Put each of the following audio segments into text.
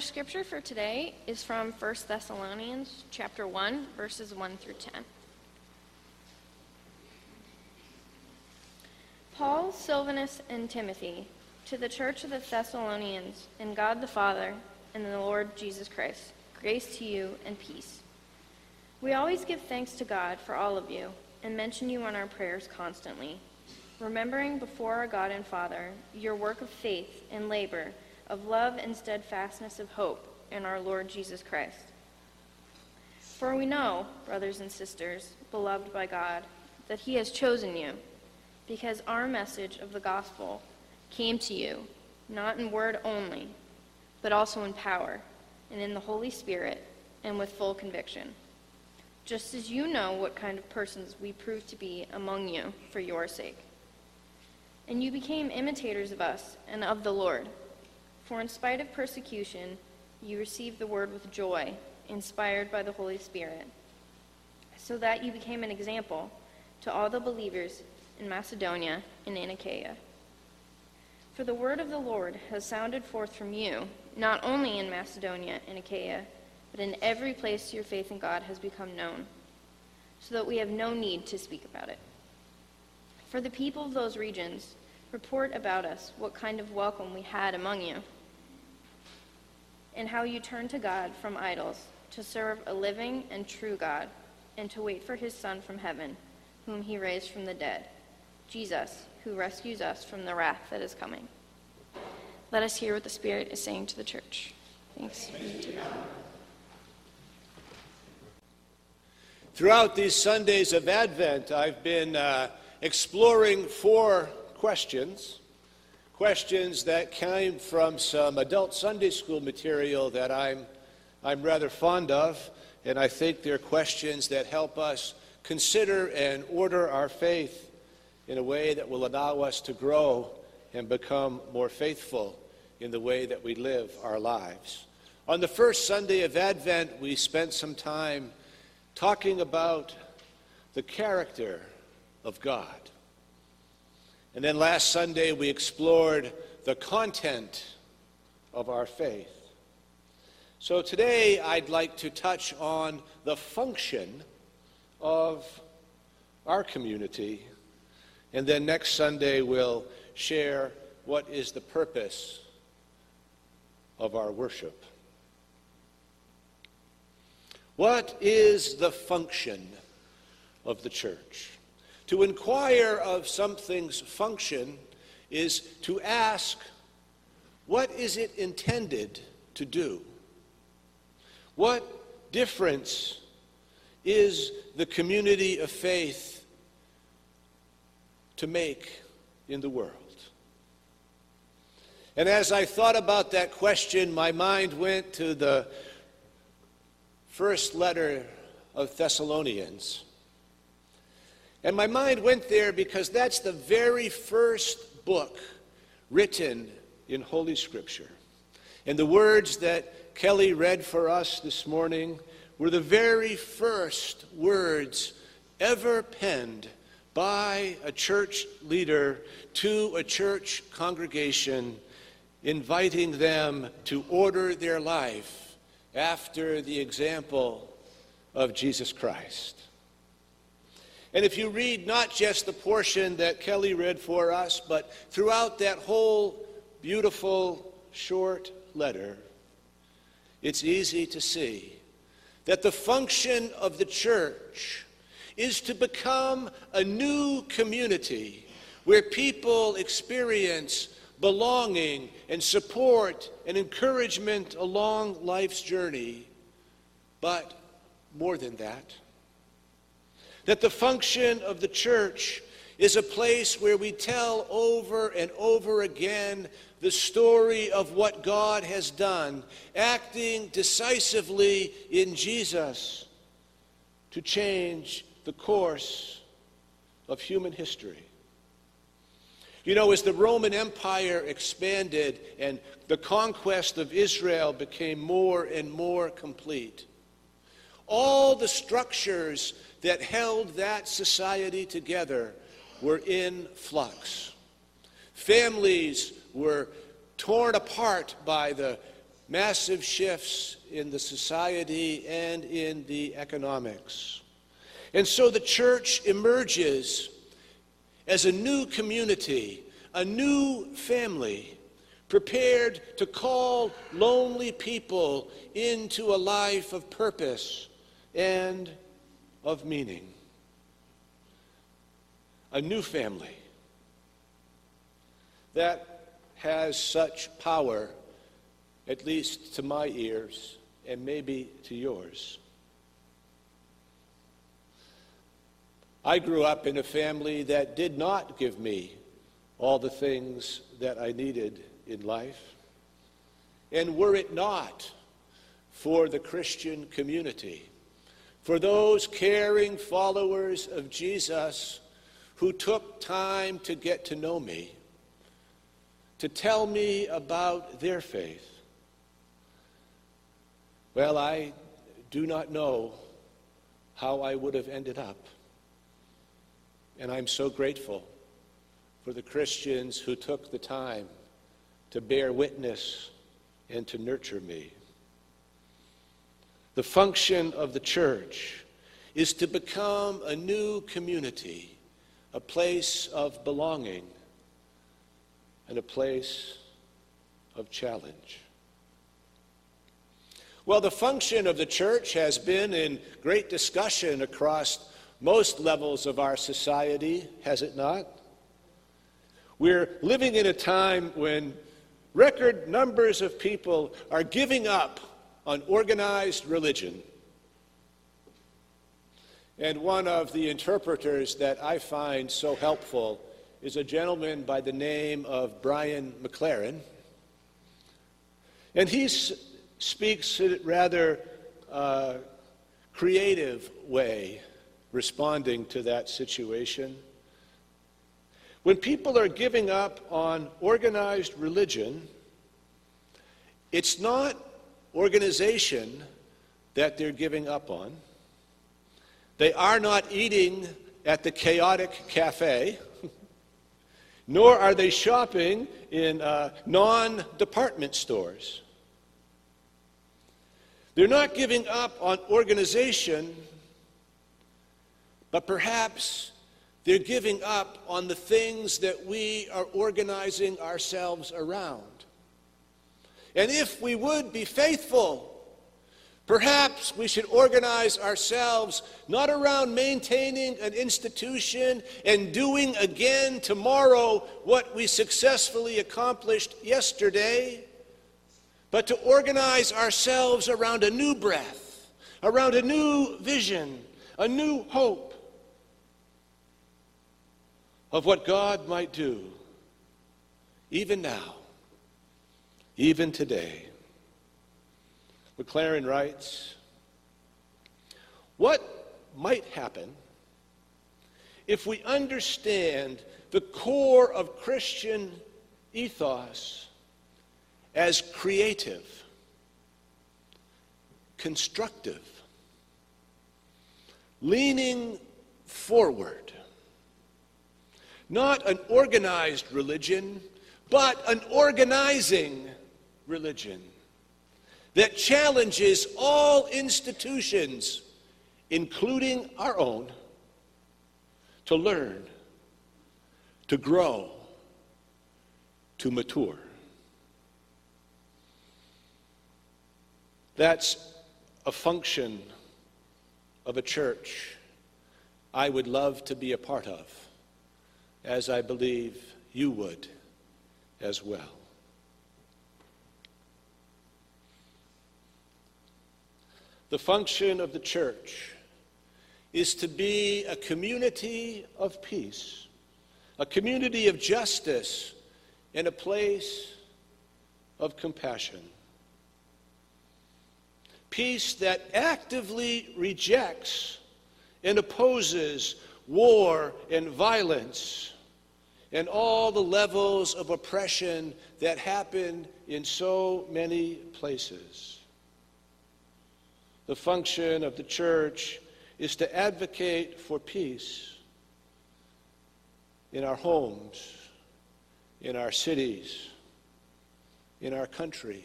Our scripture for today is from 1 Thessalonians chapter 1 verses 1 through 10. Paul, Silvanus, and Timothy, to the church of the Thessalonians, in God the Father and the Lord Jesus Christ, grace to you and peace. We always give thanks to God for all of you and mention you in our prayers constantly, remembering before our God and Father your work of faith and labor, of love and steadfastness of hope in our Lord Jesus Christ. For we know, brothers and sisters, beloved by God, that He has chosen you because our message of the gospel came to you, not in word only, but also in power, and in the Holy Spirit, and with full conviction. Just as you know what kind of persons we proved to be among you for your sake. And you became imitators of us and of the Lord. For in spite of persecution, you received the word with joy, inspired by the Holy Spirit, so that you became an example to all the believers in Macedonia and in Achaia. For the word of the Lord has sounded forth from you, not only in Macedonia and Achaia, but in every place your faith in God has become known, so that we have no need to speak about it. For the people of those regions report about us what kind of welcome we had among you, and how you turn to God from idols to serve a living and true God, and to wait for his Son from heaven, whom he raised from the dead Jesus, who rescues us from the wrath that is coming. Let us hear what the Spirit is saying to the church. Thanks. Throughout these Sundays of Advent, I've been uh, exploring four questions. Questions that came from some adult Sunday school material that I'm, I'm rather fond of, and I think they're questions that help us consider and order our faith in a way that will allow us to grow and become more faithful in the way that we live our lives. On the first Sunday of Advent, we spent some time talking about the character of God. And then last Sunday, we explored the content of our faith. So today, I'd like to touch on the function of our community and then next Sunday, we'll share what is the purpose of our worship. What is the function of the church? To inquire of something's function is to ask, what is it intended to do? What difference is the community of faith to make in the world? And as I thought about that question, my mind went to the first letter of Thessalonians. And my mind went there because that's the very first book written in Holy Scripture. And the words that Kelly read for us this morning were the very first words ever penned by a church leader to a church congregation, inviting them to order their life after the example of Jesus Christ. And if you read not just the portion that Kelly read for us, but throughout that whole beautiful short letter, it's easy to see that the function of the church is to become a new community where people experience belonging and support and encouragement along life's journey. But more than that, that the function of the church is a place where we tell over and over again the story of what God has done, acting decisively in Jesus to change the course of human history. You know, as the Roman Empire expanded and the conquest of Israel became more and more complete, all the structures that held that society together were in flux. Families were torn apart by the massive shifts in the society and in the economics. And so the church emerges as a new community, a new family, prepared to call lonely people into a life of purpose and of meaning. A new family that has such power, at least to my ears, and maybe to yours. I grew up in a family that did not give me all the things that I needed in life. And were it not for the Christian community, for those caring followers of Jesus who took time to get to know me, to tell me about their faith, well, I do not know how I would have ended up. And I'm so grateful for the Christians who took the time to bear witness and to nurture me. The function of the church is to become a new community, a place of belonging, and a place of challenge. Well, the function of the church has been in great discussion across most levels of our society, has it not? We're living in a time when record numbers of people are giving up on organized religion. And one of the interpreters that I find so helpful is a gentleman by the name of Brian McLaren. And he speaks in a rather uh, creative way responding to that situation. When people are giving up on organized religion, it's not organization that they're giving up on. They are not eating at the chaotic cafe, nor are they shopping in uh, non department stores. They're not giving up on organization, but perhaps they're giving up on the things that we are organizing ourselves around. And if we would be faithful, perhaps we should organize ourselves not around maintaining an institution and doing again tomorrow what we successfully accomplished yesterday, but to organize ourselves around a new breath, around a new vision, a new hope of what God might do, even now, even today. McLaren writes What might happen if we understand the core of Christian ethos as creative, constructive, leaning forward? Not an organized religion, but an organizing religion that challenges all institutions, including our own, to learn, to grow, to mature. That's a function of a church I would love to be a part of as I believe you would as well. The function of the church is to be a community of peace, a community of justice, and a place of compassion. Peace that actively rejects and opposes war and violence and all the levels of oppression that happen in so many places. The function of the church is to advocate for peace in our homes, in our cities, in our country,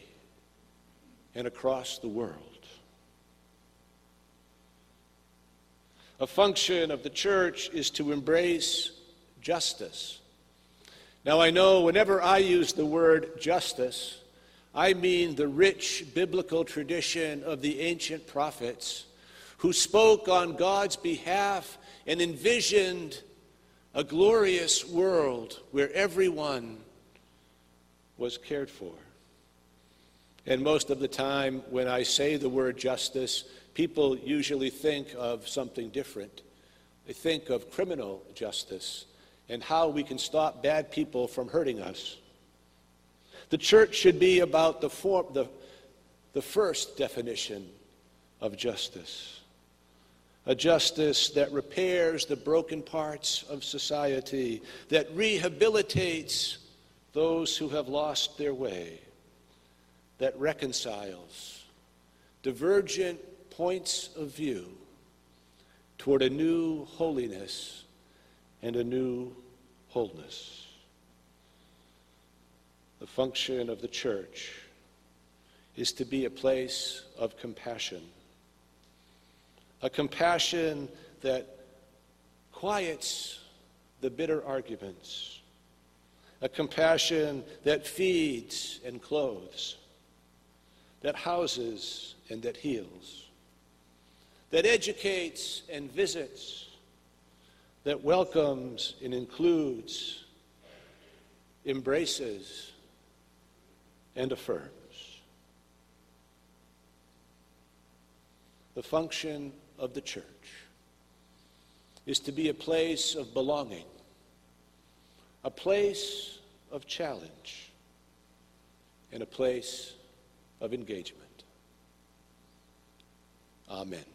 and across the world. A function of the church is to embrace justice. Now, I know whenever I use the word justice, I mean the rich biblical tradition of the ancient prophets who spoke on God's behalf and envisioned a glorious world where everyone was cared for. And most of the time, when I say the word justice, people usually think of something different. They think of criminal justice and how we can stop bad people from hurting us. The church should be about the, form, the, the first definition of justice a justice that repairs the broken parts of society, that rehabilitates those who have lost their way, that reconciles divergent points of view toward a new holiness and a new wholeness. The function of the church is to be a place of compassion. A compassion that quiets the bitter arguments, a compassion that feeds and clothes, that houses and that heals, that educates and visits, that welcomes and includes, embraces and affirms. The function of the church is to be a place of belonging, a place of challenge, and a place of engagement. Amen.